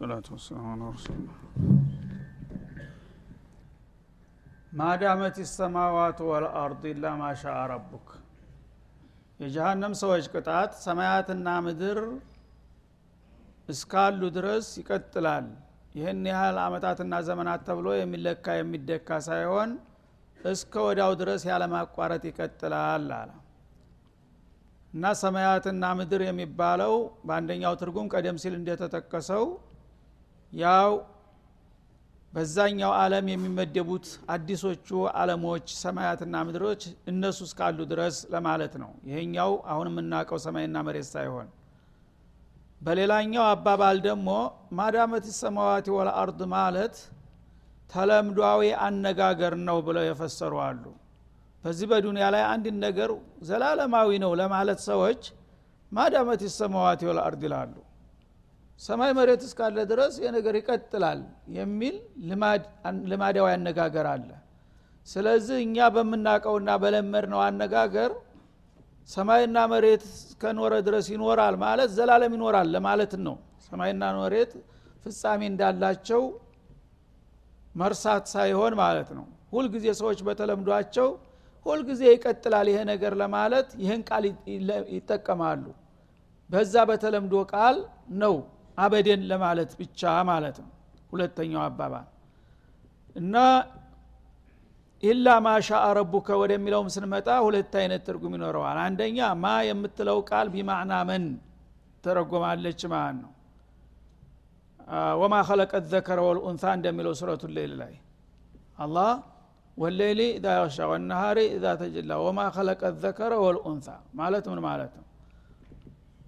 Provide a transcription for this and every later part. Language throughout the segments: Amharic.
ሰላቱ ወሰላሙ አላ ረሱሉላህ ማዳመት ሰማዋቱ ወልአርድ ኢላ ማሻ ረቡክ። የጀሃነም ሰዎች ቅጣት ሰማያትና ምድር እስካሉ ድረስ ይቀጥላል። ይህን ያህል አመታትና ዘመናት ተብሎ የሚለካ የሚደካ ሳይሆን እስከ ወዳው ድረስ ያለማቋረጥ ይቀጥላል አለ። እና ሰማያትና ምድር የሚባለው በአንደኛው ትርጉም ቀደም ሲል እንደተጠቀሰው ያው በዛኛው አለም የሚመደቡት አዲሶቹ አለሞች ሰማያትና ምድሮች እነሱ እስካሉ ድረስ ለማለት ነው። ይሄኛው አሁን የምናውቀው ሰማይና መሬት ሳይሆን። በሌላኛው አባባል ደግሞ ማዳመት ሰማዋት ወለአርድ ማለት ተለምዷዊ አነጋገር ነው ብለው የፈሰሩ አሉ። በዚህ በዱንያ ላይ አንድ ነገር ዘላለማዊ ነው ለማለት ሰዎች ማዳመት ሰማዋት ወለአርድ ይላሉ ሰማይ መሬት እስካለ ድረስ የነገር ይቀጥላል የሚል ልማዳዊ አነጋገር አለ። ስለዚህ እኛ በምናውቀውና በለመድ ነው አነጋገር ሰማይና መሬት እስከኖረ ድረስ ይኖራል ማለት ዘላለም ይኖራል ለማለት ነው። ሰማይና መሬት ፍጻሜ እንዳላቸው መርሳት ሳይሆን ማለት ነው። ሁልጊዜ ሰዎች በተለምዷቸው ሁልጊዜ ይቀጥላል ይሄ ነገር ለማለት ይህን ቃል ይጠቀማሉ። በዛ በተለምዶ ቃል ነው አበደን ለማለት ብቻ ማለት ነው። ሁለተኛው አባባል እና ኢላ ማሻ ረቡከ ወደሚለውም ስንመጣ ሁለት አይነት ትርጉም ይኖረዋል። አንደኛ ማ የምትለው ቃል ቢማዕና መን ተረጎማለች ማለት ነው። ወማ ከለቀት ዘከረ ወልኡንሳ እንደሚለው ሱረቱ ሌል ላይ አላህ ወሌሊ ኢዛ ያሻ ወነሃሪ ኢዛ ተጀላ ወማ ከለቀት ዘከረ ወልኡንሳ ማለት ምን ማለት ነው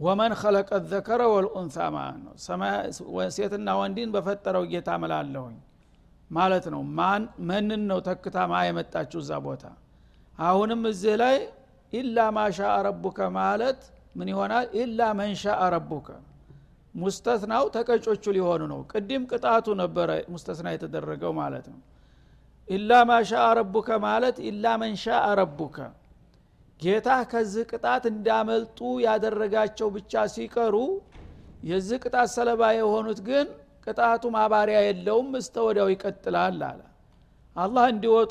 ወመን ከለቀት ዘከረ ወልኡንሳ ማለት ነው። ሴትና ወንዲን በፈጠረው ጌታ መላለሁኝ ማለት ነው። ማን መንን ነው ተክታ ማ የመጣችው እዛ ቦታ? አሁንም እዚህ ላይ ኢላ ማሻ ረቡከ ማለት ምን ይሆናል? ኢላ መንሻ ረቡከ። ሙስተስናው ተቀጮቹ ሊሆኑ ነው። ቅድም ቅጣቱ ነበረ ሙስተስና የተደረገው ማለት ነው። ኢላ ማሻ ረቡከ ማለት ኢላ መንሻ ረቡከ ጌታ ከዚህ ቅጣት እንዳመልጡ ያደረጋቸው ብቻ ሲቀሩ የዚህ ቅጣት ሰለባ የሆኑት ግን ቅጣቱ ማባሪያ የለውም እስተ ወዲያው ይቀጥላል አለ። አላህ እንዲወጡ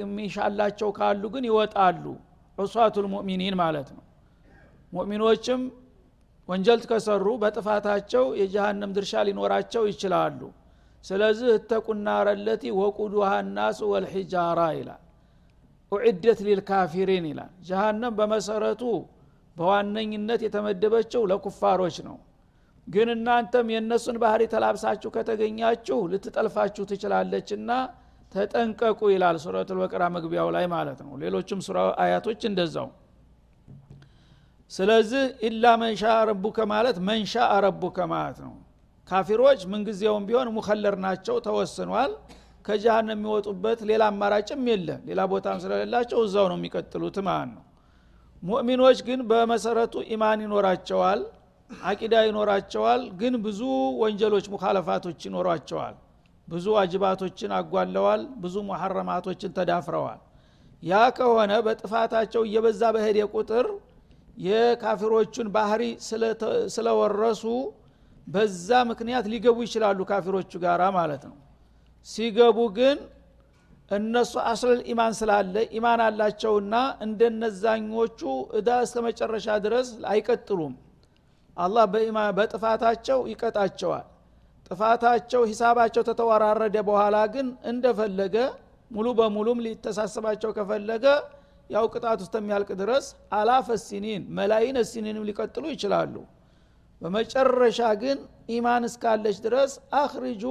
የሚሻላቸው ካሉ ግን ይወጣሉ። ዑሷቱል ሙእሚኒን ማለት ነው። ሙእሚኖችም ወንጀል ከሰሩ በጥፋታቸው የጀሃነም ድርሻ ሊኖራቸው ይችላሉ። ስለዚህ እተቁና ረለቲ ወቁዱሃ ናሱ ወልሒጃራ ይላል ኡዕደት ሊልካፊሪን ይላል። ጀሃነም በመሰረቱ በዋነኝነት የተመደበችው ለኩፋሮች ነው። ግን እናንተም የእነሱን ባህሪ ተላብሳችሁ ከተገኛችሁ ልትጠልፋችሁ ትችላለችና ተጠንቀቁ ይላል ሱረት ልበቅራ መግቢያው ላይ ማለት ነው። ሌሎችም ሱራ አያቶች እንደዛው። ስለዚህ ኢላ መንሻ ረቡከ ማለት መንሻ ረቡከ ማለት ነው። ካፊሮች ምንጊዜውም ቢሆን ሙከለር ናቸው ተወስኗል ከጃሃን የሚወጡበት ሌላ አማራጭም የለ ሌላ ቦታም ስለሌላቸው እዛው ነው የሚቀጥሉት ማለት ነው። ሙእሚኖች ግን በመሰረቱ ኢማን ይኖራቸዋል አቂዳ ይኖራቸዋል ግን ብዙ ወንጀሎች ሙካለፋቶች ይኖሯቸዋል። ብዙ ዋጅባቶችን አጓለዋል ብዙ ሙሐረማቶችን ተዳፍረዋል። ያ ከሆነ በጥፋታቸው እየበዛ በሄደ ቁጥር የካፊሮቹን ባህሪ ስለወረሱ በዛ ምክንያት ሊገቡ ይችላሉ ካፊሮቹ ጋራ ማለት ነው ሲገቡ ግን እነሱ አስለል ኢማን ስላለ ኢማን አላቸውና እንደነዛኞቹ እዳ እስተ መጨረሻ ድረስ አይቀጥሉም። አላህ በጥፋታቸው ይቀጣቸዋል። ጥፋታቸው ሂሳባቸው ተተወራረደ በኋላ ግን እንደፈለገ ሙሉ በሙሉም ሊተሳሰባቸው ከፈለገ ያው ቅጣት ውስጥ የሚያልቅ ድረስ አላፈ ሲኒን መላይን ሲኒንም ሊቀጥሉ ይችላሉ። በመጨረሻ ግን ኢማን እስካለች ድረስ አክርጁ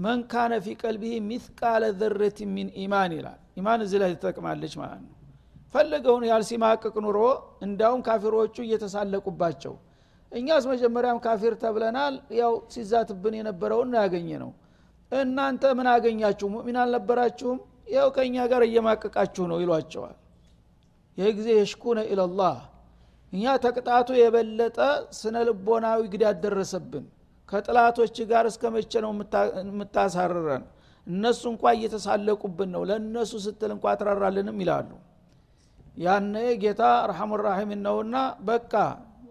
መን ካነ ፊ ቀልቢህ ሚስቃለ ዘረት ሚን ኢማን ይላል። ኢማን እዚህ ላይ ትጠቅማለች ማለት ነው። ፈለገውን ያህል ሲማቅቅ ኑሮ እንዳውም ካፊሮቹ እየተሳለቁባቸው እኛስ መጀመሪያም ካፊር ተብለናል ያው ሲዛትብን የነበረውን ያገኘ ነው እናንተ ምን አገኛችሁ? ሙእሚን አልነበራችሁም? ያው ከእኛ ጋር እየማቀቃችሁ ነው ይሏቸዋል። ይህ ጊዜ የሽኩነ ኢለላህ። እኛ ተቅጣቱ የበለጠ ስነ ልቦናዊ ግዳት ደረሰብን ከጥላቶች ጋር እስከ መቼ ነው የምታሳርረን? እነሱ እንኳ እየተሳለቁብን ነው። ለእነሱ ስትል እንኳ አትራራልንም ይላሉ። ያነ ጌታ ረሐሙ ራሒም ነውና በቃ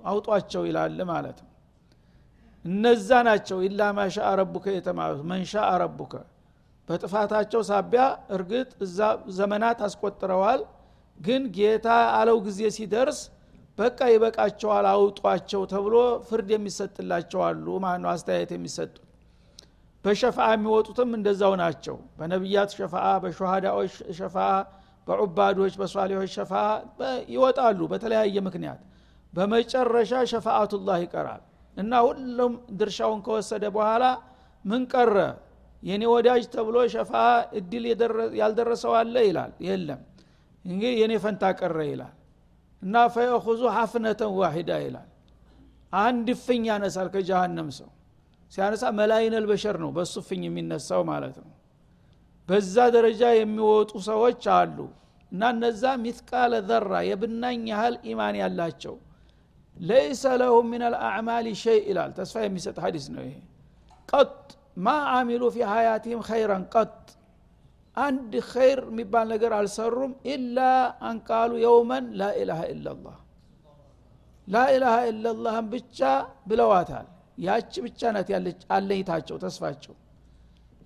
አውጧቸው ይላል ማለት ነው። እነዛ ናቸው ኢላ ማሻ ረቡከ የተማሩት። መንሻ ረቡከ? በጥፋታቸው ሳቢያ እርግጥ እዛ ዘመናት አስቆጥረዋል። ግን ጌታ አለው ጊዜ ሲደርስ በቃ ይበቃቸዋል አውጧቸው ተብሎ ፍርድ የሚሰጥላቸው አሉ። ማለት ነው አስተያየት የሚሰጡት? በሸፋ የሚወጡትም እንደዛው ናቸው። በነቢያት ሸፋ በሸሃዳዎች ሸፋ በዑባዶች በሷሊሖች ሸፋ ይወጣሉ በተለያየ ምክንያት። በመጨረሻ ሸፋአቱላህ ይቀራል። እና ሁሉም ድርሻውን ከወሰደ በኋላ ምን ቀረ? የኔ ወዳጅ ተብሎ ሸፋ እድል ያልደረሰው አለ ይላል። የለም። እንግዲህ የኔ ፈንታ ቀረ ይላል እና ፈየኹዙ ሐፍነተን ዋሂዳ ይላል። አንድ ፍኝ ያነሳል ከጀሃነም ሰው። ሲያነሳ መላይነል በሸር ነው በሱ ፍኝ የሚነሳው ማለት ነው። በዛ ደረጃ የሚወጡ ሰዎች አሉ እና እነዛ ሚትቃለ ዘራ የብናኝ ያህል ኢማን ያላቸው። ለይሰ ለሁም ምን አልአዕማል ሸይ ይላል። ተስፋ የሚሰጥ ሀዲስ ነው ይሄ። ቀጥ ማ አሚሉ ፊ ሀያቲህም ኸይረን ቀጥ አንድ ኸይር የሚባል ነገር አልሰሩም ኢላ አንቃሉ የውመን ላኢላሃ ኢላላህ ላኢላሃ ኢላላህን ብቻ ብለዋታል። ያቺ ብቻ ናት ያለች አለኝታቸው ተስፋቸው።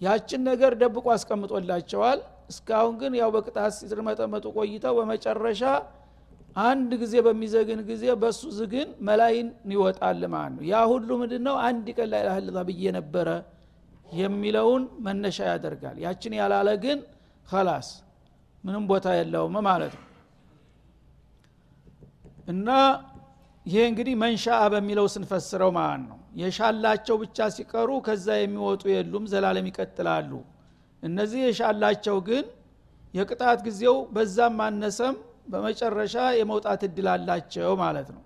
ያችን ነገር ደብቆ አስቀምጦላቸዋል። እስካሁን ግን ያው በቅጣት ሲርመጠመጡ ቆይተው በመጨረሻ አንድ ጊዜ በሚዘግን ጊዜ በሱ ዝግን መላይን ይወጣል ማለት ነው። ያ ሁሉ ምንድን ነው አንድ ቀን ላኢላሃ ኢላላህ ብዬ ነበረ የሚለውን መነሻ ያደርጋል። ያችን ያላለ ግን ከላስ ምንም ቦታ የለውም ማለት ነው። እና ይሄ እንግዲህ መንሻአ በሚለው ስንፈስረው ማለት ነው። የሻላቸው ብቻ ሲቀሩ ከዛ የሚወጡ የሉም ዘላለም ይቀጥላሉ። እነዚህ የሻላቸው ግን የቅጣት ጊዜው በዛም ማነሰም በመጨረሻ የመውጣት እድል አላቸው ማለት ነው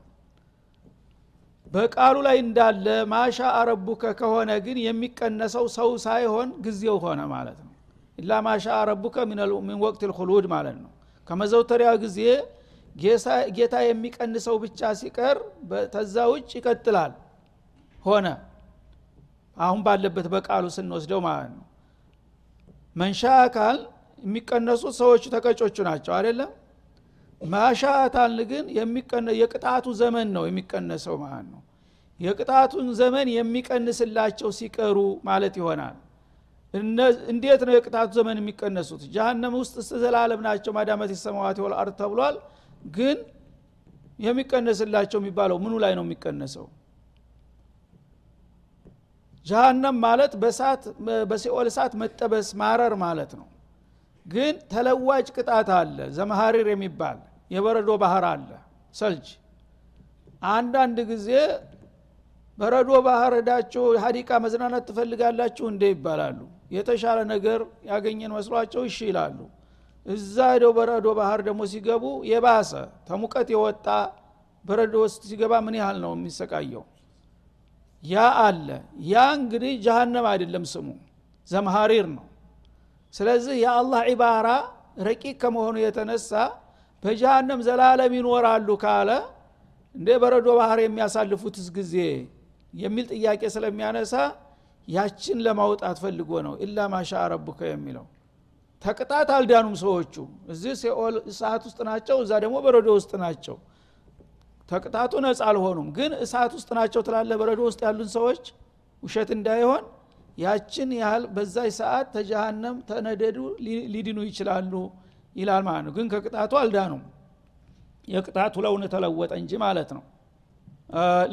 በቃሉ ላይ እንዳለ ማሻ አረቡከ ከሆነ ግን የሚቀነሰው ሰው ሳይሆን ጊዜው ሆነ ማለት ነው። ኢላ ማሻ አረቡከ ሚን ወቅት ልኩሉድ ማለት ነው። ከመዘውተሪያ ጊዜ ጌታ የሚቀንሰው ብቻ ሲቀር ተዛ ውጭ ይቀጥላል። ሆነ። አሁን ባለበት በቃሉ ስንወስደው ማለት ነው። መንሻ አካል የሚቀነሱት ሰዎቹ ተቀጮቹ ናቸው አይደለም ማሻአታል ግን የቅጣቱ ዘመን ነው የሚቀነሰው ማለት ነው። የቅጣቱን ዘመን የሚቀንስላቸው ሲቀሩ ማለት ይሆናል። እንዴት ነው የቅጣቱ ዘመን የሚቀነሱት? ጃሃንም ውስጥ ዘላለም ናቸው ማዳመት የሰማዋት ወልአርድ ተብሏል። ግን የሚቀነስላቸው የሚባለው ምኑ ላይ ነው የሚቀነሰው? ጃሃንም ማለት በሳት በሲኦል እሳት መጠበስ ማረር ማለት ነው። ግን ተለዋጭ ቅጣት አለ ዘመሀሪር የሚባል የበረዶ ባህር አለ ሰልጅ አንዳንድ ጊዜ በረዶ ባህር ሄዳችሁ ሀዲቃ መዝናናት ትፈልጋላችሁ እንደ ይባላሉ። የተሻለ ነገር ያገኘን መስሏቸው እሺ ይላሉ። እዛ ሄደው በረዶ ባህር ደግሞ ሲገቡ የባሰ ተሙቀት የወጣ በረዶ ውስጥ ሲገባ ምን ያህል ነው የሚሰቃየው? ያ አለ። ያ እንግዲህ ጀሃነም አይደለም ስሙ ዘምሃሪር ነው። ስለዚህ የአላህ ዒባራ ረቂቅ ከመሆኑ የተነሳ በጀሃነም ዘላለም ይኖራሉ ካለ እንደ በረዶ ባህር የሚያሳልፉትስ ጊዜ? የሚል ጥያቄ ስለሚያነሳ ያችን ለማውጣት ፈልጎ ነው። ኢላ ማሻ ረቡከ የሚለው ተቅጣት አልዳኑም ሰዎቹ። እዚህ ሲኦል እሳት ውስጥ ናቸው እዛ ደግሞ በረዶ ውስጥ ናቸው። ተቅጣቱ ነጻ አልሆኑም። ግን እሳት ውስጥ ናቸው ትላለ በረዶ ውስጥ ያሉን ሰዎች? ውሸት እንዳይሆን ያችን ያህል በዛች ሰዓት ተጀሃነም ተነደዱ ሊድኑ ይችላሉ ይላል ማለት ነው። ግን ከቅጣቱ አልዳኑም። የቅጣቱ ለውን ተለወጠ እንጂ ማለት ነው።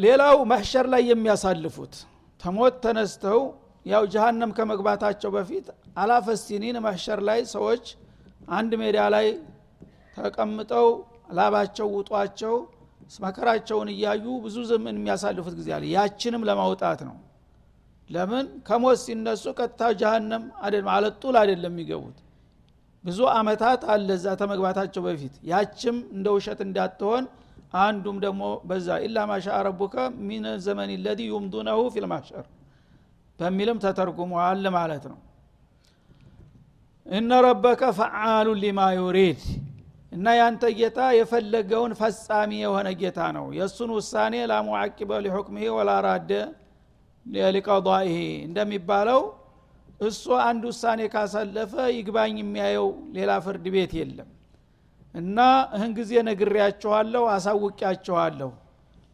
ሌላው ማሕሸር ላይ የሚያሳልፉት ተሞት ተነስተው ያው ጀሃነም ከመግባታቸው በፊት አላፈስቲኒን ማሕሸር ላይ ሰዎች አንድ ሜዳ ላይ ተቀምጠው ላባቸው ውጧቸው መከራቸውን እያዩ ብዙ ዘመን የሚያሳልፉት ጊዜ አለ። ያችንም ለማውጣት ነው። ለምን? ከሞት ሲነሱ ቀጥታ ጀሃነም አይደለም على طول አይደለም የሚገቡት ብዙ አመታት አለ እዛ ተመግባታቸው በፊት። ያችም እንደ ውሸት እንዳትሆን አንዱም ደግሞ በዛ إلا ما شاء ربك من زمن الذي يمضونه في المحشر በሚልም ተተርጉሟል ማለት ነው። إن ربك فعال لما يريد እና ያንተ ጌታ የፈለገውን ፈጻሚ የሆነ ጌታ ነው። የእሱን ውሳኔ لا معقب لحكمه ولا راد ሊቀضኢህ እንደሚባለው እሱ አንድ ውሳኔ ካሳለፈ ይግባኝ የሚያየው ሌላ ፍርድ ቤት የለም። እና እህን ጊዜ ነግሬያችኋለሁ አሳውቂያችኋለሁ።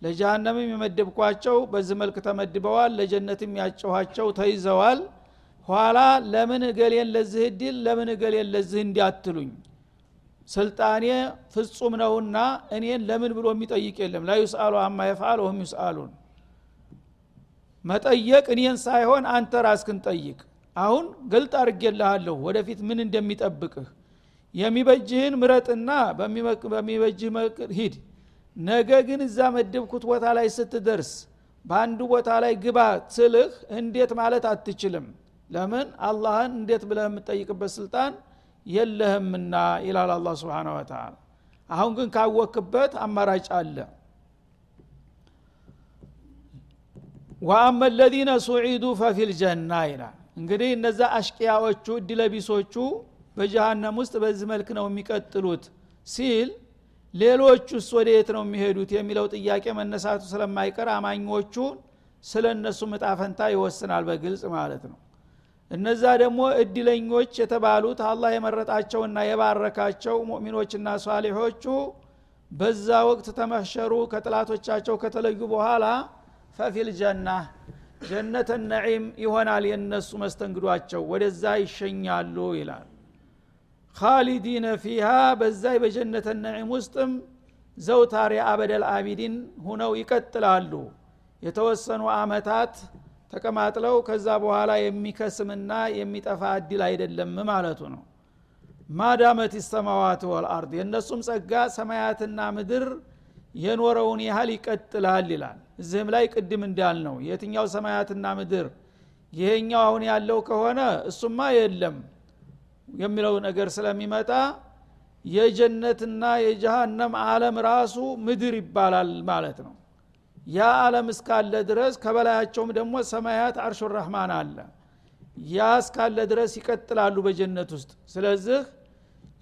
ለጀሃነምም የመደብኳቸው በዚህ መልክ ተመድበዋል ለጀነትም ያጨኋቸው ተይዘዋል። ኋላ ለምን እገሌን ለዚህ እድል ለምን እገሌን ለዚህ እንዲያትሉኝ ስልጣኔ ፍጹም ነውና እኔን ለምን ብሎ የሚጠይቅ የለም። ላ ዩስአሉ አማ የፍአል ወሁም ዩስአሉን። መጠየቅ እኔን ሳይሆን አንተ ራስክን ጠይቅ አሁን ገልጥ አድርጌልሃለሁ ወደፊት ምን እንደሚጠብቅህ። የሚበጅህን ምረጥና በሚበጅህ ሂድ። ነገ ግን እዛ መደብኩት ቦታ ላይ ስትደርስ በአንዱ ቦታ ላይ ግባ ስልህ እንዴት ማለት አትችልም? ለምን? አላህን እንዴት ብለህ የምትጠይቅበት ስልጣን የለህምና ይላል አላ ስብን ወተላ አሁን ግን ካወክበት አማራጭ አለ። ወአመ ለዚነ ሱዒዱ ፈፊል ጀና ይላል እንግዲህ እነዛ አሽቅያዎቹ እድለቢሶቹ በጀሃነም ውስጥ በዚህ መልክ ነው የሚቀጥሉት ሲል ሌሎቹስ ወደ የት ነው የሚሄዱት የሚለው ጥያቄ መነሳቱ ስለማይቀር አማኞቹ ስለ እነሱ ምጣፈንታ ይወስናል በግልጽ ማለት ነው። እነዛ ደግሞ እድለኞች የተባሉት አላህ የመረጣቸውና የባረካቸው ሙእሚኖችና ሷሊሖቹ በዛ ወቅት ተመሸሩ ከጥላቶቻቸው ከተለዩ በኋላ ፈፊል ጀና ጀነተ ነዒም ይሆናል የነሱ መስተንግዷቸው ወደዛ ይሸኛሉ ይላል። ካሊዲነ ፊሃ በዛይ በጀነተ ነዒም ውስጥም ዘውታሪ አበደል አቢዲን ሁነው ይቀጥላሉ። የተወሰኑ አመታት ተቀማጥለው ከዛ በኋላ የሚከስምና የሚጠፋ እድል አይደለም ማለቱ ነው። ማዳመት ሰማዋት ወልአርድ የእነሱም ጸጋ ሰማያትና ምድር የኖረውን ያህል ይቀጥላል ይላል። እዚህም ላይ ቅድም እንዳል ነው የትኛው ሰማያትና ምድር ይሄኛው አሁን ያለው ከሆነ እሱማ የለም የሚለው ነገር ስለሚመጣ የጀነትና የጀሃነም አለም ራሱ ምድር ይባላል ማለት ነው። ያ አለም እስካለ ድረስ ከበላያቸውም ደግሞ ሰማያት አርሹ ረህማን አለ። ያ እስካለ ድረስ ይቀጥላሉ በጀነት ውስጥ። ስለዚህ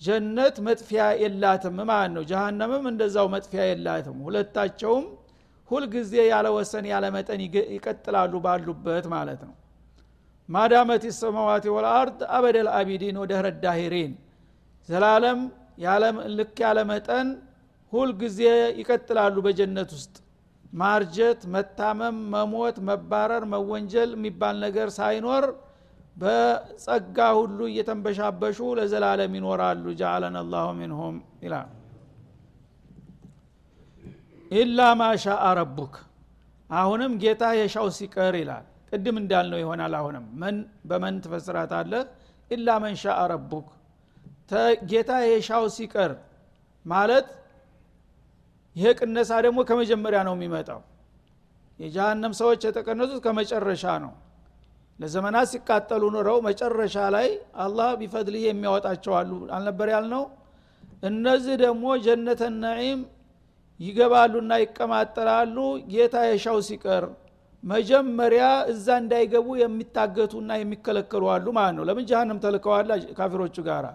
ጀነት መጥፊያ የላትም። ማለት ነው ጀሃነምም እንደዛው መጥፊያ የላትም። ሁለታቸውም ሁልጊዜ ያለ ወሰን ያለ መጠን ይቀጥላሉ ባሉበት ማለት ነው። ማዳመት ሰማዋት ወልአርድ አበደል አቢዲን ወደ ረዳሂሪን ዘላለም ልክ ያለ መጠን ሁልጊዜ ይቀጥላሉ በጀነት ውስጥ። ማርጀት መታመም መሞት መባረር መወንጀል የሚባል ነገር ሳይኖር በጸጋ ሁሉ እየተንበሻበሹ ለዘላለም ይኖራሉ። ጃአለን አላሁ ሚንሁም ይላል። ኢላ ማሻአ ረቡክ። አሁንም ጌታ የሻው ሲቀር ይላል። ቅድም እንዳልነው ይሆናል። አሁንም መን በመን ትፈስራት አለ ኢላ መን ሻአ ረቡክ። ጌታ የሻው ሲቀር ማለት ይሄ ቅነሳ ደግሞ ከመጀመሪያ ነው የሚመጣው። የጀሃነም ሰዎች የተቀነሱት ከመጨረሻ ነው ለዘመናት ሲቃጠሉ ኑረው መጨረሻ ላይ አላህ ቢፈድልህ የሚያወጣቸው አሉ። አልነበር ያልነው? እነዚህ ደግሞ ጀነተ ነዒም ይገባሉና ይቀማጠላሉ። ጌታ የሻው ሲቀር መጀመሪያ እዛ እንዳይገቡ የሚታገቱና የሚከለከሉ አሉ ማለት ነው። ለምን ጀሃነም ተልከዋላ ካፊሮቹ ጋራ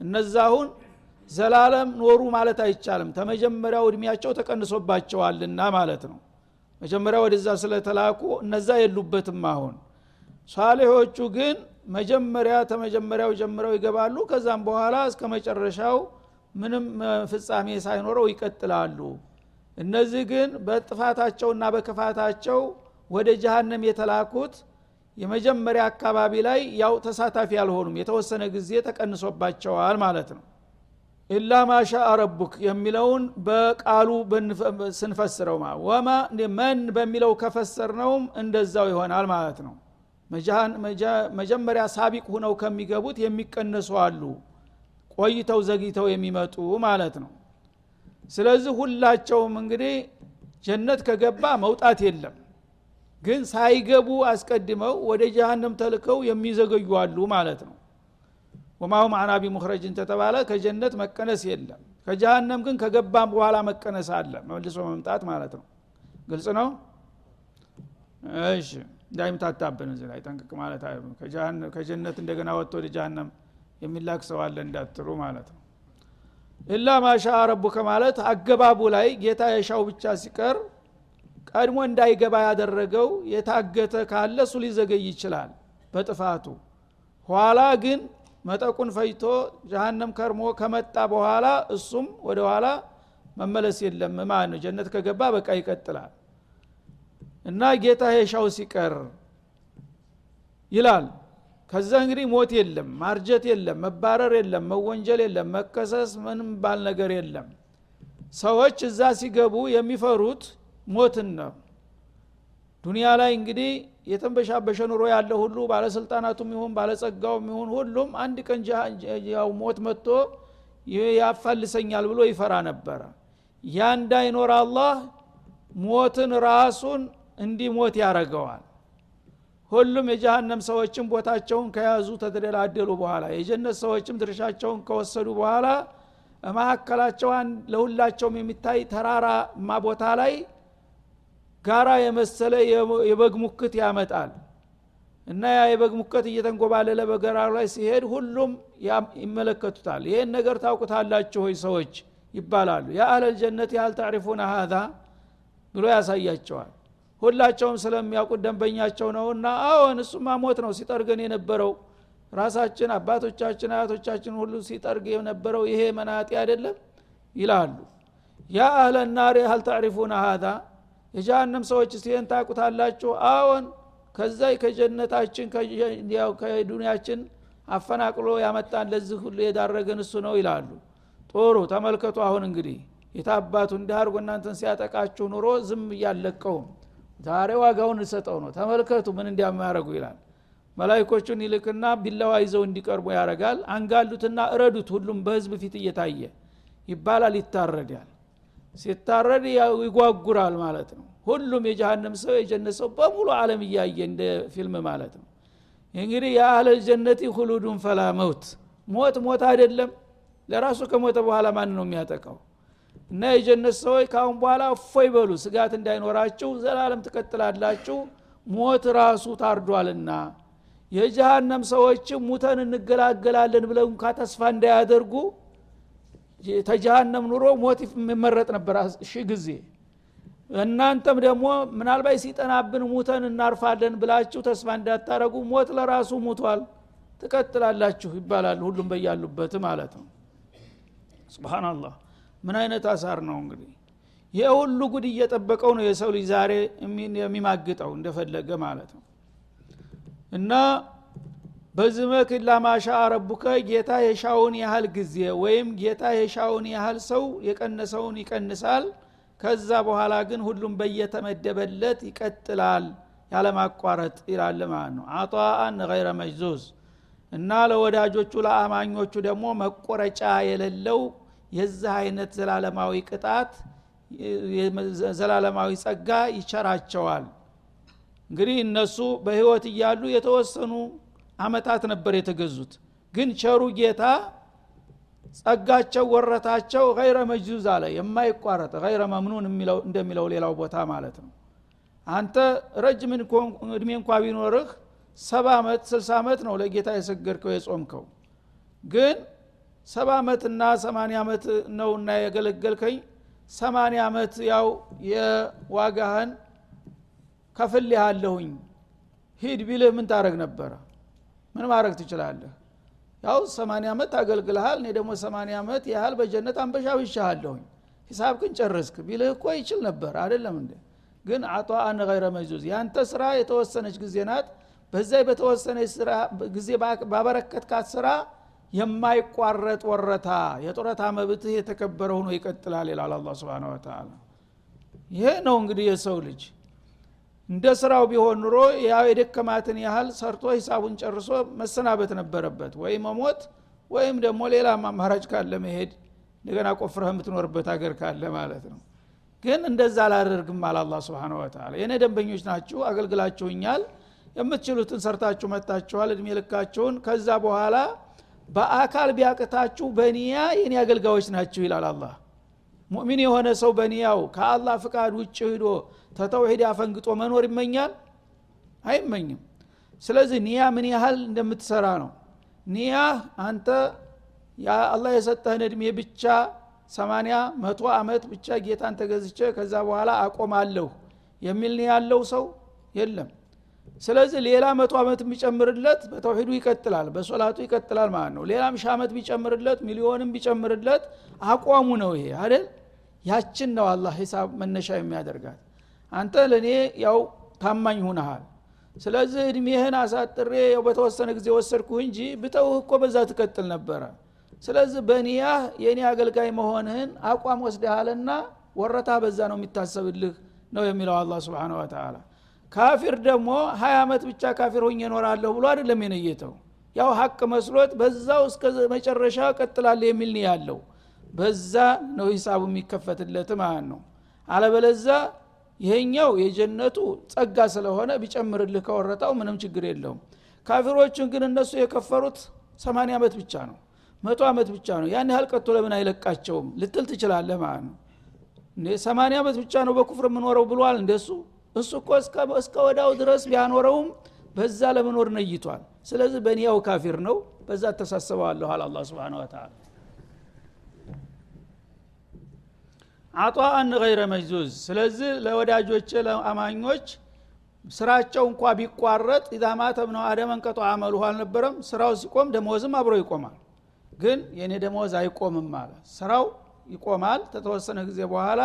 እነዛሁን ዘላለም ኖሩ ማለት አይቻልም። ተመጀመሪያው እድሜያቸው ተቀንሶባቸዋልና ማለት ነው። መጀመሪያ ወደዛ ስለተላኩ እነዛ የሉበትም አሁን ሷሌሆቹ ግን መጀመሪያ ተመጀመሪያው ጀምረው ይገባሉ። ከዛም በኋላ እስከ መጨረሻው ምንም ፍጻሜ ሳይኖረው ይቀጥላሉ። እነዚህ ግን በጥፋታቸውና በክፋታቸው ወደ ጀሃነም የተላኩት የመጀመሪያ አካባቢ ላይ ያው ተሳታፊ አልሆኑም። የተወሰነ ጊዜ ተቀንሶባቸዋል ማለት ነው። ኢላ ማሻ ረቡክ የሚለውን በቃሉ ስንፈስረው ወማ መን በሚለው ከፈሰር ነውም እንደዛው ይሆናል ማለት ነው መጀመሪያ ሳቢቅ ሁነው ከሚገቡት የሚቀነሱ አሉ። ቆይተው ዘግይተው የሚመጡ ማለት ነው። ስለዚህ ሁላቸውም እንግዲህ ጀነት ከገባ መውጣት የለም። ግን ሳይገቡ አስቀድመው ወደ ጀሃነም ተልከው የሚዘገዩ አሉ ማለት ነው። ወማሁም አናቢ ሙክረጅን ተተባለ ከጀነት መቀነስ የለም። ከጀሃነም ግን ከገባም በኋላ መቀነስ አለ። መልሶ መምጣት ማለት ነው። ግልጽ ነው? እሺ እንዳይምታታብን እዚህ ላይ ጠንቅቅ ማለት ከጀነት እንደገና ወጥቶ ወደ ጀሃነም የሚላክ ሰው አለ እንዳትሩ ማለት ነው። ኢላ ማሻ ረቡከ ማለት አገባቡ ላይ ጌታ የሻው ብቻ ሲቀር ቀድሞ እንዳይገባ ያደረገው የታገተ ካለ እሱ ሊዘገይ ይችላል በጥፋቱ። ኋላ ግን መጠቁን ፈይቶ ጀሃነም ከርሞ ከመጣ በኋላ እሱም ወደ ኋላ መመለስ የለም። ማለት ነው? ጀነት ከገባ በቃ ይቀጥላል እና ጌታ የሻው ሲቀር ይላል። ከዛ እንግዲህ ሞት የለም ማርጀት የለም መባረር የለም መወንጀል የለም መከሰስ ምንም ባል ነገር የለም። ሰዎች እዛ ሲገቡ የሚፈሩት ሞትን ነው። ዱንያ ላይ እንግዲህ የተንበሻበሸ ኑሮ ያለ ሁሉ ባለስልጣናቱም ይሁን ባለጸጋውም ይሁን ሁሉም አንድ ቀን ያው ሞት መጥቶ ያፋልሰኛል ብሎ ይፈራ ነበረ። ያ እንዳይኖር አላህ ሞትን ራሱን እንዲሞት ያረገዋል ሁሉም የጀሃነም ሰዎችም ቦታቸውን ከያዙ ተደላደሉ በኋላ የጀነት ሰዎችም ድርሻቸውን ከወሰዱ በኋላ መካከላቸው ለሁላቸውም የሚታይ ተራራማ ቦታ ላይ ጋራ የመሰለ የበግ ሙክት ያመጣል። እና ያ የበግ ሙከት እየተንጎባለለ በገራሩ ላይ ሲሄድ ሁሉም ይመለከቱታል። ይህን ነገር ታውቁታላችሁ ሆይ ሰዎች ይባላሉ። ያ አህለል ጀነት ያህል ታሪፉነ ሀዛ ብሎ ያሳያቸዋል ሁላቸውም ስለሚያውቁት ደንበኛቸው ነውና አዎን እሱማ ሞት ነው ሲጠርገን የነበረው። ራሳችን አባቶቻችን አያቶቻችን ሁሉ ሲጠርግ የነበረው ይሄ መናጢ አይደለም ይላሉ። ያ አህለ ናር ያህል ታሪፉነ ሀዛ የጃሃንም ሰዎች ሲሄን ታቁታላችሁ አዎን ከዛ ከጀነታችን ከዱንያችን አፈናቅሎ ያመጣን ለዚህ ሁሉ የዳረገን እሱ ነው ይላሉ። ጦሩ ተመልከቱ። አሁን እንግዲህ የታባቱ እንዲህ እናንተን ሲያጠቃችሁ ኑሮ ዝም እያለቀውም ዛሬ ዋጋውን እሰጠው ነው። ተመልከቱ ምን እንዲያማያረጉ ይላል። መላይኮቹን ይልክና ቢላዋ ይዘው እንዲቀርቡ ያረጋል አንጋሉትና እረዱት ሁሉም በህዝብ ፊት እየታየ ይባላል ይታረዳል። ሲታረድ ይጓጉራል ማለት ነው። ሁሉም የጀሃነም ሰው የጀነት ሰው በሙሉ አለም እያየ እንደ ፊልም ማለት ነው። እንግዲህ የአህለል ጀነቲ ሁሉዱን ፈላ መውት ሞት ሞት አይደለም። ለራሱ ከሞተ በኋላ ማን ነው የሚያጠቀው እና የጀነት ሰዎች ካሁን በኋላ እፎይ በሉ ስጋት እንዳይኖራችሁ ዘላለም ትቀጥላላችሁ። ሞት ራሱ ታርዷልና። የጀሃነም ሰዎችም ሙተን እንገላገላለን ብለው እንኳ ተስፋ እንዳያደርጉ ተጀሃነም ኑሮ ሞት የሚመረጥ ነበር ሺ ጊዜ። እናንተም ደግሞ ምናልባት ሲጠናብን ሙተን እናርፋለን ብላችሁ ተስፋ እንዳታረጉ ሞት ለራሱ ሙቷል ትቀጥላላችሁ ይባላል ሁሉም በያሉበት ማለት ነው። ስብናላህ ምን አይነት አሳር ነው እንግዲህ? ይህ ሁሉ ጉድ እየጠበቀው ነው የሰው ልጅ ዛሬ የሚማግጠው እንደፈለገ ማለት ነው። እና በዚህ መክ ላማሻ ረቡከ ጌታ የሻውን ያህል ጊዜ ወይም ጌታ የሻውን ያህል ሰው የቀነሰውን ይቀንሳል። ከዛ በኋላ ግን ሁሉም በየተመደበለት ይቀጥላል ያለማቋረጥ ይላል ማለት ነው። አጣአን ገይረ መጅዙዝ። እና ለወዳጆቹ ለአማኞቹ ደግሞ መቆረጫ የሌለው የዚህ አይነት ዘላለማዊ ቅጣት ዘላለማዊ ጸጋ ይቸራቸዋል። እንግዲህ እነሱ በህይወት እያሉ የተወሰኑ አመታት ነበር የተገዙት። ግን ቸሩ ጌታ ጸጋቸው ወረታቸው ገይረ መጅዙዝ አለ። የማይቋረጥ ገይረ መምኑን እንደሚለው ሌላው ቦታ ማለት ነው። አንተ ረጅም እድሜ እንኳ ቢኖርህ ሰባ ዓመት ስልሳ ዓመት ነው ለጌታ የሰገድከው የጾምከው። ግን ሰባ ዓመትና ሰማኒያ ዓመት ነውና የገለገልከኝ። ሰማኒያ ዓመት ያው የዋጋህን ከፍል ያለሁኝ ሂድ ቢልህ ምን ታረግ ነበረ ምን ማድረግ ትችላለህ? ያው ሰማኒያ ዓመት አገልግልሃል እኔ ደግሞ ሰማኒያ ዓመት ያህል በጀነት አንበሻብሻሃለሁኝ ሂሳብ ግን ጨረስክ። ቢልህ እኮ ይችል ነበር አይደለም እንደ ግን አቶ አን ገይረ መጁዝ ያንተ ስራ የተወሰነች ጊዜ ናት። በዛ በተወሰነች ጊዜ ባበረከትካት ስራ የማይቋረጥ ወረታ የጡረታ መብትህ የተከበረ ሆኖ ይቀጥላል ይላል አላ ስብን ወተላ ይሄ ነው እንግዲህ የሰው ልጅ። እንደ ስራው ቢሆን ኑሮ ያው የደከማትን ያህል ሰርቶ ሂሳቡን ጨርሶ መሰናበት ነበረበት። ወይ መሞት ወይም ደግሞ ሌላ አማራጭ ካለ መሄድ እንደገና ቆፍረህ የምትኖርበት ሀገር ካለ ማለት ነው። ግን እንደዛ አላደርግም አለ አላ ስብን ወተላ የእኔ ደንበኞች ናችሁ አገልግላችሁኛል የምትችሉትን ሰርታችሁ መጥታችኋል እድሜ ልካችሁን ከዛ በኋላ በአካል ቢያቅታችሁ በኒያ የኔ አገልጋዮች ናችሁ ይላል አላህ። ሙእሚን የሆነ ሰው በኒያው ከአላህ ፍቃድ ውጭ ሂዶ ተተውሂድ አፈንግጦ መኖር ይመኛል? አይመኝም። ስለዚህ ኒያ ምን ያህል እንደምትሰራ ነው። ኒያ አንተ አላህ የሰጠህን እድሜ ብቻ ሰማንያ መቶ አመት ብቻ ጌታን ተገዝቼ ከዛ በኋላ አቆማለሁ የሚል ያለው ሰው የለም ስለዚህ ሌላ መቶ ዓመት የሚጨምርለት በተውሂዱ ይቀጥላል በሶላቱ ይቀጥላል ማለት ነው። ሌላም ሺ ዓመት ቢጨምርለት ሚሊዮንም ቢጨምርለት አቋሙ ነው ይሄ አይደል? ያችን ነው አላህ ሂሳብ መነሻ የሚያደርጋት። አንተ ለእኔ ያው ታማኝ ሁነሃል ስለዚህ እድሜህን አሳጥሬ ያው በተወሰነ ጊዜ ወሰድኩ እንጂ ብተውህ እኮ በዛ ትቀጥል ነበረ። ስለዚህ በኒያህ የእኔ አገልጋይ መሆንህን አቋም ወስደሃልና ወረታ በዛ ነው የሚታሰብልህ ነው የሚለው አላ ስብን ወተላ ካፊር ደግሞ ሀያ ዓመት ብቻ ካፊር ሆኜ እኖራለሁ ብሎ አይደለም የነየተው። ያው ሀቅ መስሎት በዛው እስከ መጨረሻ ቀጥላለ የሚል ነው ያለው። በዛ ነው ሂሳቡ የሚከፈትለት ማለት ነው። አለበለዛ ይሄኛው የጀነቱ ጸጋ ስለሆነ ቢጨምርልህ ከወረጣው ምንም ችግር የለውም። ካፊሮችን ግን እነሱ የከፈሩት ሰማንያ ዓመት ብቻ ነው። መቶ ዓመት ብቻ ነው። ያን ያህል ቀጥቶ ለምን አይለቃቸውም? ልትል ትችላለህ ማለት ነው። እንዴ ሰማንያ ዓመት ብቻ ነው በኩፍር የምኖረው ብሏል እንደሱ እሱ እኮ እስከ ወዳው ድረስ ቢያኖረውም በዛ ለመኖር ነይቷል። ስለዚህ በኒያው ካፊር ነው። በዛ ተሳስበዋለሁ አለ አላ ስብን ወተላ አጧአን ገይረ መጅዙዝ። ስለዚህ ለወዳጆች ለአማኞች ስራቸው እንኳ ቢቋረጥ ኢዛ ማተ ብነው አደመን ቀጦ አመሉ አልነበረም። ስራው ሲቆም ደመወዝም አብሮ ይቆማል። ግን የእኔ ደመወዝ አይቆምም አለ። ስራው ይቆማል። ተተወሰነ ጊዜ በኋላ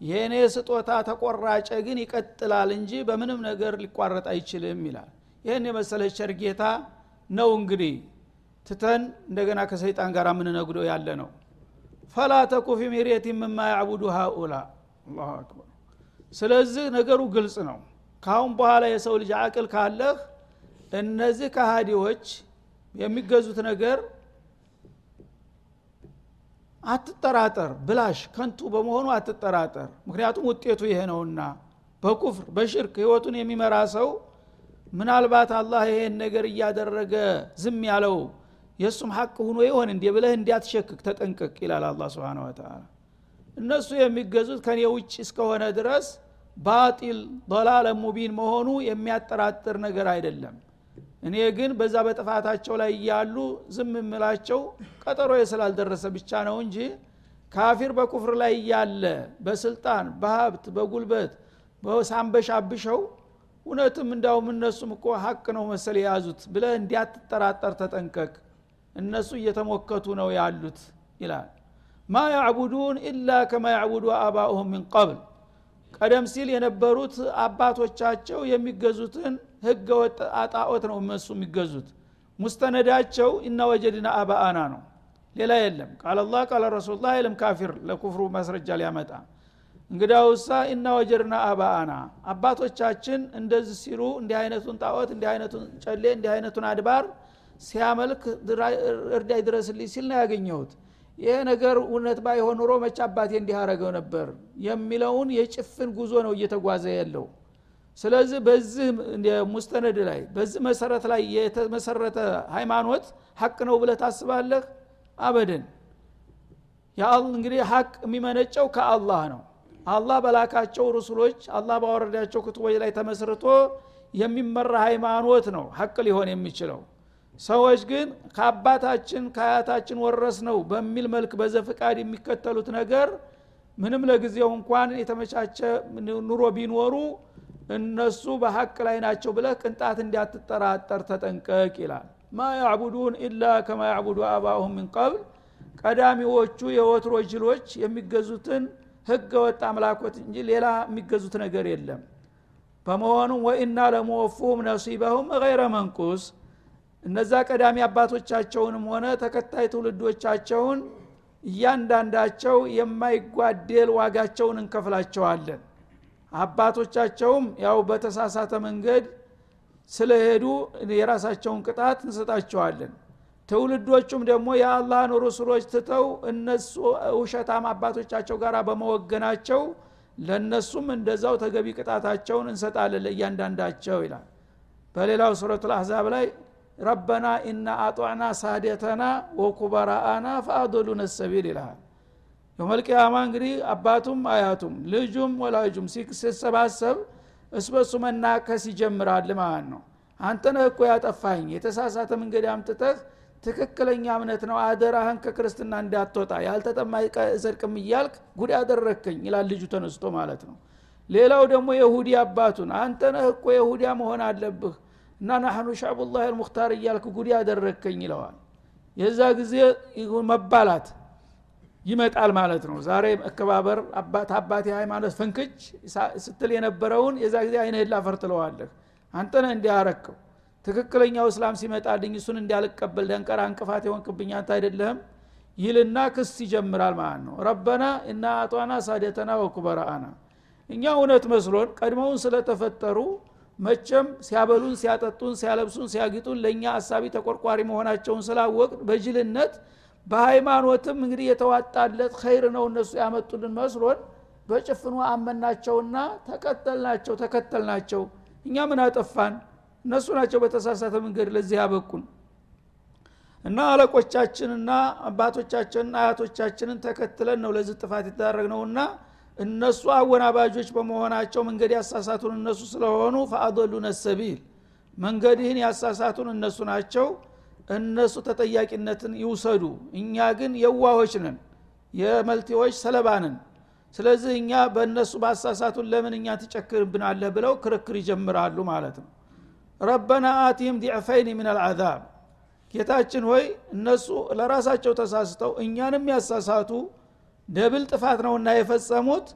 የእኔ ስጦታ ተቆራጨ ግን ይቀጥላል እንጂ በምንም ነገር ሊቋረጥ አይችልም ይላል። ይህን የመሰለ ቸር ነው እንግዲህ ትተን እንደገና ከሰይጣን ጋር የምንነግደው ያለ ነው። ፈላ ተኩ ፊ ሚሬት ምማ ያዕቡዱ ሃኡላ። አላሁ አክበር። ስለዚህ ነገሩ ግልጽ ነው። ካሁን በኋላ የሰው ልጅ አቅል ካለህ እነዚህ ከሃዲዎች የሚገዙት ነገር አትጠራጠር ብላሽ ከንቱ በመሆኑ አትጠራጠር። ምክንያቱም ውጤቱ ይሄ ነውና በኩፍር በሽርክ ህይወቱን የሚመራ ሰው ምናልባት አላህ ይሄን ነገር እያደረገ ዝም ያለው የእሱም ሐቅ ሁኖ ይሆን እንዲ ብለህ እንዲያትሸክክ ተጠንቅቅ ይላል አላ ስብን ወተላ እነሱ የሚገዙት ከኔ ውጭ እስከሆነ ድረስ ባጢል ضላለ ሙቢን መሆኑ የሚያጠራጥር ነገር አይደለም እኔ ግን በዛ በጥፋታቸው ላይ እያሉ ዝም የምላቸው ቀጠሮ ስላልደረሰ ብቻ ነው እንጂ ካፊር በኩፍር ላይ እያለ በስልጣን በሀብት በጉልበት ሳንበሻብሸው እውነትም እንዳውም እነሱም እኮ ሀቅ ነው መሰል የያዙት ብለህ እንዲያትጠራጠር ተጠንቀቅ። እነሱ እየተሞከቱ ነው ያሉት ይላል። ማ ያዕቡዱን ኢላ ከማ ያዕቡዱ አባኡሁም ቀብል። ቀደም ሲል የነበሩት አባቶቻቸው የሚገዙትን ህገ ወጥ አጣዖት ነው እነሱ የሚገዙት። ሙስተነዳቸው እና ወጀድና አባአና ነው። ሌላ የለም። ቃል አላህ ቃለ ረሱሉላ የለም። ካፊር ለኩፍሩ ማስረጃ ሊያመጣ። እንግዳውሳ እና ወጀድና አባአና። አባቶቻችን እንደዚህ ሲሉ እንዲህ አይነቱን ጣዖት እንዲህ አይነቱን ጨሌ እንዲህ አይነቱን አድባር ሲያመልክ እርዳይ ድረስልኝ ሲል ነው ያገኘሁት። ይሄ ነገር እውነት ባይሆን ኑሮ መቼ አባቴ እንዲህ አረገው ነበር? የሚለውን የጭፍን ጉዞ ነው እየተጓዘ ያለው ስለዚህ በዚህ ሙስተነድ ላይ በዚህ መሰረት ላይ የተመሰረተ ሃይማኖት ሀቅ ነው ብለህ ታስባለህ? አበደን። እንግዲህ ሀቅ የሚመነጨው ከአላህ ነው። አላህ በላካቸው ሩሱሎች አላህ ባወረዳቸው ክቱቦች ላይ ተመስርቶ የሚመራ ሃይማኖት ነው ሀቅ ሊሆን የሚችለው። ሰዎች ግን ከአባታችን ከአያታችን ወረስ ነው በሚል መልክ በዘፍቃድ የሚከተሉት ነገር ምንም ለጊዜው እንኳን የተመቻቸ ኑሮ ቢኖሩ እነሱ በሀቅ ላይ ናቸው ብለህ ቅንጣት እንዲያትጠራጠር ተጠንቀቅ ይላል። ማ ያዕቡዱን ኢላ ከማ ያዕቡዱ አባሁም ምን ቀብል። ቀዳሚዎቹ የወትሮ ጅሎች የሚገዙትን ህገ ወጥ አምላኮት እንጂ ሌላ የሚገዙት ነገር የለም። በመሆኑም ወኢና ለመወፉሁም ነሲበሁም ገይረ መንቁስ። እነዛ ቀዳሚ አባቶቻቸውንም ሆነ ተከታይ ትውልዶቻቸውን እያንዳንዳቸው የማይጓደል ዋጋቸውን እንከፍላቸዋለን አባቶቻቸውም ያው በተሳሳተ መንገድ ስለሄዱ የራሳቸውን ቅጣት እንሰጣቸዋለን። ትውልዶቹም ደግሞ የአላህን ሩሱሎች ትተው እነሱ ውሸታም አባቶቻቸው ጋር በመወገናቸው ለእነሱም እንደዛው ተገቢ ቅጣታቸውን እንሰጣለን ለእያንዳንዳቸው ይላል። በሌላው ሱረቱ ልአሕዛብ ላይ ረበና ኢና አጧዕና ሳደተና ወኩበራአና ፈአዶሉነ ሰቢል ይልሃል የመልቅያማ እንግዲህ አባቱም አያቱም ልጁም ወላጁም ሲሰባሰብ እስበሱ መናከስ ይጀምራል ማለት ነው። አንተ ነህ እኮ ያጠፋኝ የተሳሳተ መንገድ አምጥተህ ትክክለኛ እምነት ነው አደራህን ከክርስትና እንዳትወጣ ያልተጠማ ዘርቅም እያልክ ጉድ አደረግከኝ ይላል ልጁ ተነስቶ ማለት ነው። ሌላው ደግሞ የሁዲ አባቱን አንተ ነህ እኮ የሁዲያ መሆን አለብህ እና ናህኑ ሻዕቡላህ ልሙክታር እያልክ ጉድ ያደረግከኝ ይለዋል። የዛ ጊዜ መባላት ይመጣል ማለት ነው። ዛሬ መከባበር አባት አባቴ ሃይማኖት ፍንክች ስትል የነበረውን የዛ ጊዜ አይንህን ላፈር ትለዋለህ አንተ ነህ እንዲያረከው። ትክክለኛው እስላም ሲመጣልኝ እሱን እንዲያልቀበል ደንቀራ እንቅፋት የሆንክብኝ አንተ አይደለህም ይልና ክስ ይጀምራል ማለት ነው። ረበና እና አጧና ሳደተና ወኩበራአና። እኛ እውነት መስሎን ቀድሞውን ስለተፈጠሩ መቸም ሲያበሉን ሲያጠጡን ሲያለብሱን ሲያጊጡን ለእኛ አሳቢ ተቆርቋሪ መሆናቸውን ስላወቅ በጅልነት በሃይማኖትም እንግዲህ የተዋጣለት ኸይር ነው እነሱ ያመጡልን መስሎን በጭፍኑ አመናቸውና ተቀጠልናቸው ተከተልናቸው። እኛ ምን አጠፋን? እነሱ ናቸው በተሳሳተ መንገድ ለዚህ ያበቁን። እና አለቆቻችንና አባቶቻችንና አያቶቻችንን ተከትለን ነው ለዚህ ጥፋት የተዳረግነውና እነሱ አወናባጆች በመሆናቸው መንገድ ያሳሳቱን እነሱ ስለሆኑ ፈአዶሉነ ሰቢል መንገድህን ያሳሳቱን እነሱ ናቸው እነሱ ተጠያቂነትን ይውሰዱ። እኛ ግን የዋሆች ነን የመልቴዎች ሰለባንን ስለዚህ እኛ በእነሱ ባሳሳቱን ለምን እኛ ትጨክርብናለህ ብለው ክርክር ይጀምራሉ ማለት ነው። ربنا آتهم ضعفين من العذاب። ጌታችን ሆይ እነሱ ለራሳቸው ተሳስተው እኛንም ያሳሳቱ። double ጥፋት ነውና የፈጸሙት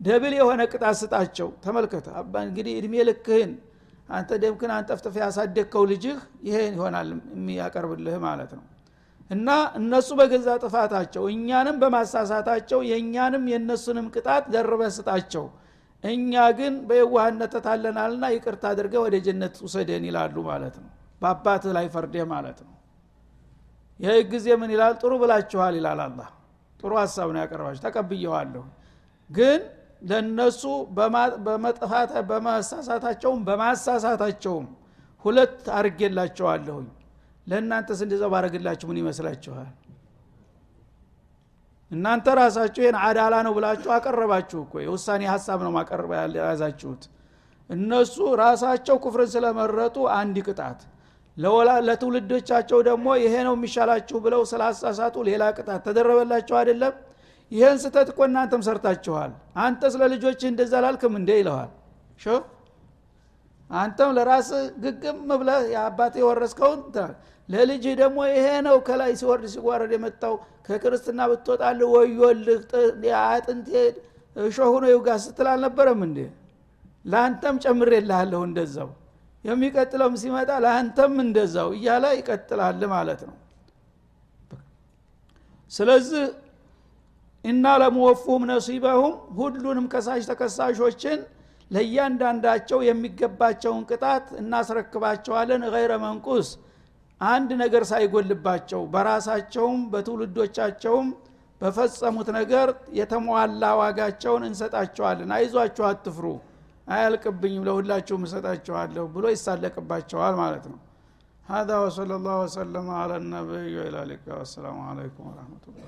double የሆነ ቅጣት ስጣቸው። ተመልከተ እንግዲህ እድሜ ልክህን አንተ ደምህን አንጠፍጥፍ ያሳደግከው ልጅህ ይሄን ይሆናል የሚያቀርብልህ ማለት ነው። እና እነሱ በገዛ ጥፋታቸው እኛንም በማሳሳታቸው የእኛንም የእነሱንም ቅጣት ደርበ ስጣቸው። እኛ ግን በየዋህነት ተታለናልና ይቅርታ አድርገ ወደ ጀነት ውሰደን ይላሉ ማለት ነው። በአባትህ ላይ ፈርዴ ማለት ነው። ይህ ጊዜ ምን ይላል? ጥሩ ብላችኋል ይላል አላ ጥሩ ሀሳብ ነው ያቀረባቸው ተቀብየዋለሁ። ግን ለነሱ በመጥፋት በማሳሳታቸውም በማሳሳታቸውም ሁለት አርጌላቸዋለሁኝ ለእናንተስ እንደዛው ባረግላችሁ ምን ይመስላችኋል? እናንተ ራሳችሁ ይህን አዳላ ነው ብላችሁ አቀረባችሁ እኮ። የውሳኔ ሀሳብ ነው ማቀረብ ያዛችሁት። እነሱ ራሳቸው ኩፍርን ስለመረጡ አንድ ቅጣት። ለትውልዶቻቸው ደግሞ ይሄ ነው የሚሻላችሁ ብለው ስላሳሳቱ ሌላ ቅጣት ተደረበላቸው አይደለም ይህን ስተት እኮ እናንተም ሰርታችኋል። አንተ ስለ ልጆች እንደዛ ላልክም እንዴ? ይለዋል። ሾፍ አንተም ለራስ ግግም ብለህ የአባት የወረስከውን ለልጅህ ደግሞ ይሄ ነው ከላይ ሲወርድ ሲዋረድ የመጣው ከክርስትና ብትወጣልህ ወዮልህ አጥንቴ እሾህ ይውጋ ስትል አልነበረም እንዴ? ለአንተም ጨምሬልሃለሁ እንደዛው። የሚቀጥለውም ሲመጣ ለአንተም እንደዛው እያለ ይቀጥላል ማለት ነው። ስለዚህ እና ለመወፉም ነሲበሁም ሁሉንም ከሳሽ ተከሳሾችን ለእያንዳንዳቸው የሚገባቸውን ቅጣት እናስረክባቸዋለን ገይረ መንቁስ አንድ ነገር ሳይጎልባቸው በራሳቸውም በትውልዶቻቸውም በፈጸሙት ነገር የተሟላ ዋጋቸውን እንሰጣቸዋለን አይዟችሁ አትፍሩ አያልቅብኝም ለሁላችሁም እሰጣችኋለሁ ብሎ ይሳለቅባቸዋል ማለት ነው هذا وصلى الله وسلم على النبي وإلى اللقاء والسلام عليكم ورحمة الله